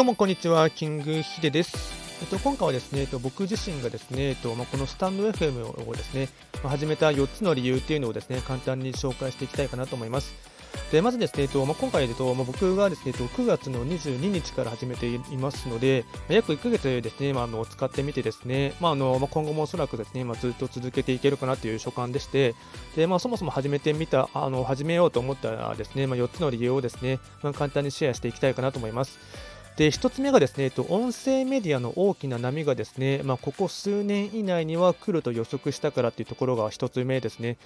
どうもこんにちは、キングヒデです。えっと、今回はですね、えっと、僕自身がですね、えっとまあ、このスタンド FM をですね、まあ、始めた4つの理由っていうのをですね、簡単に紹介していきたいかなと思います。でまずですね、えっとまあ、今回でと、まあ、僕がですね、えっと、9月の22日から始めていますので、まあ、約1ヶ月ですね、まあ、あの使ってみてですね、まああのまあ、今後もおそらくですね、まあ、ずっと続けていけるかなという所感でして、でまあ、そもそも始めてみた、あの始めようと思ったですね、まあ、4つの理由をですね、まあ、簡単にシェアしていきたいかなと思います。で1つ目がですね、えっと音声メディアの大きな波がですね、まあ、ここ数年以内には来ると予測したからというところが1つ目ですね。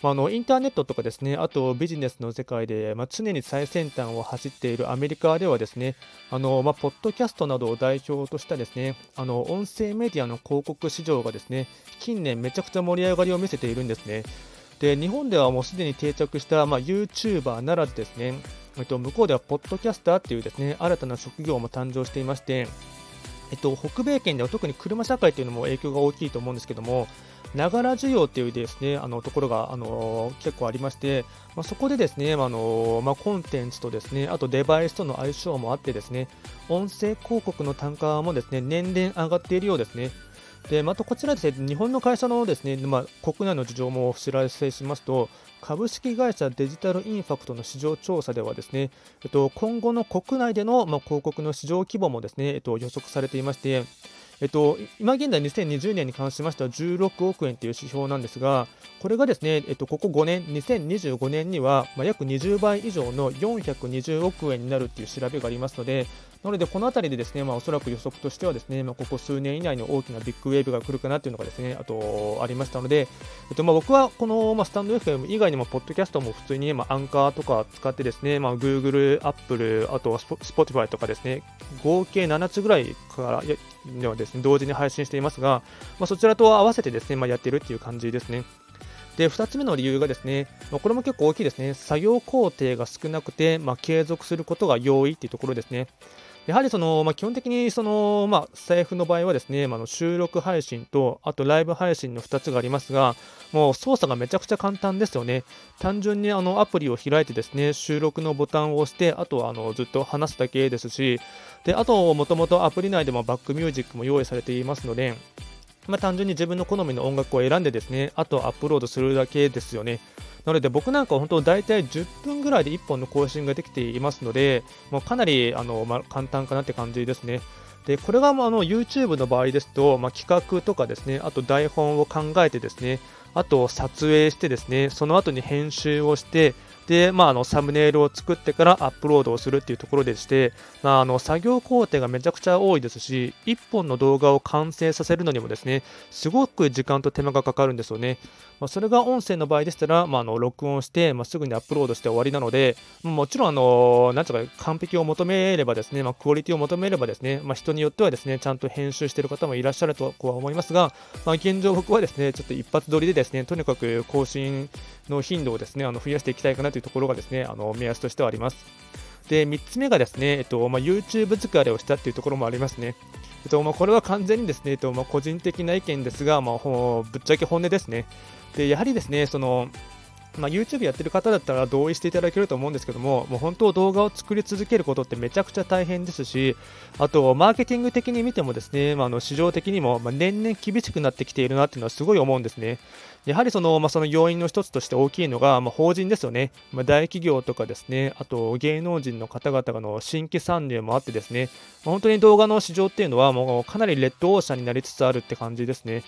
まあ、あのインターネットとかですね、あとビジネスの世界で、まあ、常に最先端を走っているアメリカではですね、あのまあ、ポッドキャストなどを代表としたですね、あの音声メディアの広告市場がですね、近年めちゃくちゃ盛り上がりを見せているんですね。で日本ではもうすでに定着した、まあ、YouTuber ならずですね、えっと、向こうではポッドキャスターっていうですね新たな職業も誕生していまして、えっと、北米圏では特に車社会というのも影響が大きいと思うんですけども、ながら需要っていうですね、あのところが、あの結構ありまして、まあ、そこでですね、あのまあ、コンテンツとですね、あとデバイスとの相性もあってですね、音声広告の単価もですね、年々上がっているようですね。でまたこちらですね、日本の会社のですね、まあ、国内の事情もお知らせしますと、株式会社デジタルインファクトの市場調査ではですね、えっと、今後の国内での、まあ、広告の市場規模もですね、えっと、予測されていまして、えっと、今現在2020年に関しましては16億円という指標なんですが、これがですね、えっと、ここ5年、2025年には、まあ、約20倍以上の420億円になるという調べがありますので、なので、この辺りでですね、まあ、おそらく予測としてはですね、まあ、ここ数年以内の大きなビッグウェーブが来るかなというのがですね、あとありましたので、えっとまあ、僕はこの、まあ、スタンド FM 以外にも、ポッドキャストも普通に、まあ、アンカーとか使ってですね、まあ、Google、Apple、あとは Spotify とかですね、合計7つぐらいからではですね、同時に配信していますが、まあ、そちらと合わせてですね、まあ、やっているっていう感じですね。で、2つ目の理由がですね、まあ、これも結構大きいですね。作業工程が少なくて、まあ、継続することが容易っていうところですね。やはりその、まあ、基本的にその、まあ、財布の場合はですね、まあ、の収録配信と、あとライブ配信の2つがありますが、もう操作がめちゃくちゃ簡単ですよね。単純にあのアプリを開いてですね、収録のボタンを押して、あとはあのずっと話すだけですし、であと、もともとアプリ内でもバックミュージックも用意されていますので、まあ、単純に自分の好みの音楽を選んでですね、あとアップロードするだけですよね。なので僕なんか本当大体10分ぐらいで1本の更新ができていますので、もうかなりあの、まあ、簡単かなって感じですね。でこれがあの YouTube の場合ですと、まあ、企画とかですね、あと台本を考えてですね、あと撮影してですね、その後に編集をして、で、まあ、あのサムネイルを作ってからアップロードをするっていうところでして、まあ、あの作業工程がめちゃくちゃ多いですし、1本の動画を完成させるのにもですね、すごく時間と手間がかかるんですよね。まあ、それが音声の場合でしたら、まあ、あの録音して、まあ、すぐにアップロードして終わりなので、もちろん、あのなんうか完璧を求めればですね、まあ、クオリティを求めればですね、まあ、人によってはですね、ちゃんと編集している方もいらっしゃるとは思いますが、まあ、現状僕はですね、ちょっと一発撮りでですね、ですねとにかく更新の頻度をですね、あの増やしていきたいかなというところがですね、あの目安としてはあります。で、3つ目がですね、えっとまあ、YouTube 疲れをしたっていうところもありますね。えっとまあ、これは完全にですね、えっとまあ、個人的な意見ですが、まあ、ぶっちゃけ本音ですね。で、やはりですね、その、まあ、YouTube やってる方だったら同意していただけると思うんですけども、もう本当動画を作り続けることってめちゃくちゃ大変ですし、あと、マーケティング的に見てもですね、まあ、の市場的にも、ま年々厳しくなってきているなっていうのはすごい思うんですね。やはりその,、まあ、その要因の一つとして大きいのが、まあ、法人ですよね、まあ、大企業とかですね、あと芸能人の方々の新規参入もあってですね、まあ、本当に動画の市場っていうのはもうかなりレッドオーシャンになりつつあるって感じですね。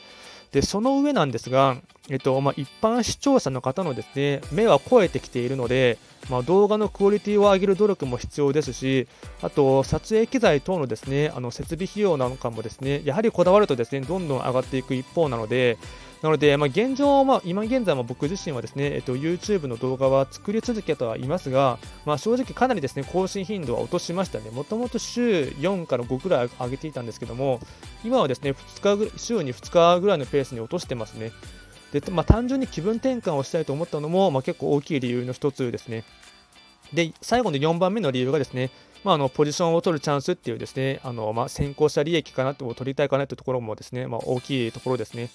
でその上なんですが、えっとまあ、一般視聴者の方のですね目は超えてきているので、まあ、動画のクオリティを上げる努力も必要ですし、あと撮影機材等のですねあの設備費用なんかもですねやはりこだわるとですねどんどん上がっていく一方なので、なので、まあ、現状、まあ、今現在も僕自身はですね、えっと、YouTube の動画は作り続けてはいますが、まあ、正直かなりですね、更新頻度は落としましたね。もともと週4から5くらい上げていたんですけども、今はですね、2日週に2日ぐらいのペースに落としてますね。で、まあ、単純に気分転換をしたいと思ったのも、まあ、結構大きい理由の一つですね。で、最後の4番目の理由がですね、まあ、あのポジションを取るチャンスっていうですね、あのまあ、先行者利益かなと取りたいかなというところもですね、まあ、大きいところですね。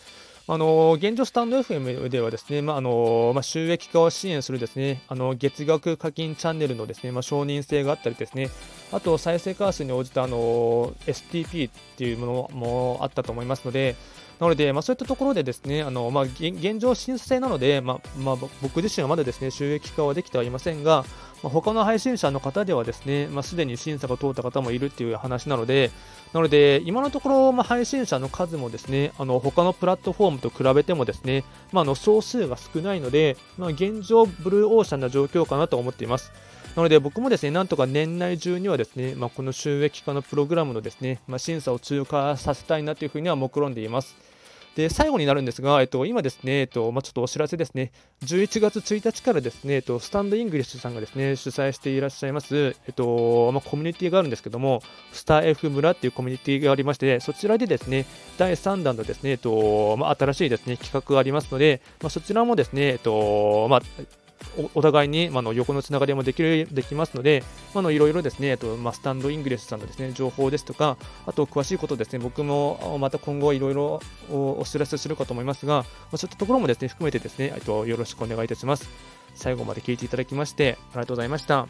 あの現状、スタンド FM ではですね、まあのま、収益化を支援するですねあの月額課金チャンネルのですね、ま、承認性があったりですね、あと再生回数に応じたあの STP っていうものもあったと思いますので、なので、まあ、そういったところでですね、あのまあ、現状審査制なので、まあまあ、僕自身はまだですね収益化はできてはいませんが、まあ、他の配信者の方ではですね、まあ、すでに審査が通った方もいるっていう話なので、なので、今のところ、まあ、配信者の数もですね、あの他のプラットフォームと比べてもですね、まあ、の総数が少ないので、まあ、現状、ブルーオーシャンな状況かなと思っています。なので僕もですね、なんとか年内中にはですね、まあ、この収益化のプログラムのですね、ま、審査を通過させたいなというふうには目論んでいます。で、最後になるんですが、えっと、今ですね、えっと、まあ、ちょっとお知らせですね、11月1日からですね、えっと、スタンドイングリッシュさんがですね、主催していらっしゃいます、えっと、まあ、コミュニティがあるんですけども、スター F 村っていうコミュニティがありまして、そちらでですね、第3弾のですね、えっと、まあ、新しいですね、企画がありますので、まあ、そちらもですね、えっと、まあ、お互いに、まあ、の横のつながりもできるできますので、まあ、のいろいろですね、えっとまあ、スタンドイングレスさんのですね情報ですとか、あと詳しいことですね、僕もまた今後いろいろお知らせするかと思いますが、まあ、そういったところもですね含めてですね、えっとよろしくお願いいたします。最後まで聞いていただきまして、ありがとうございました。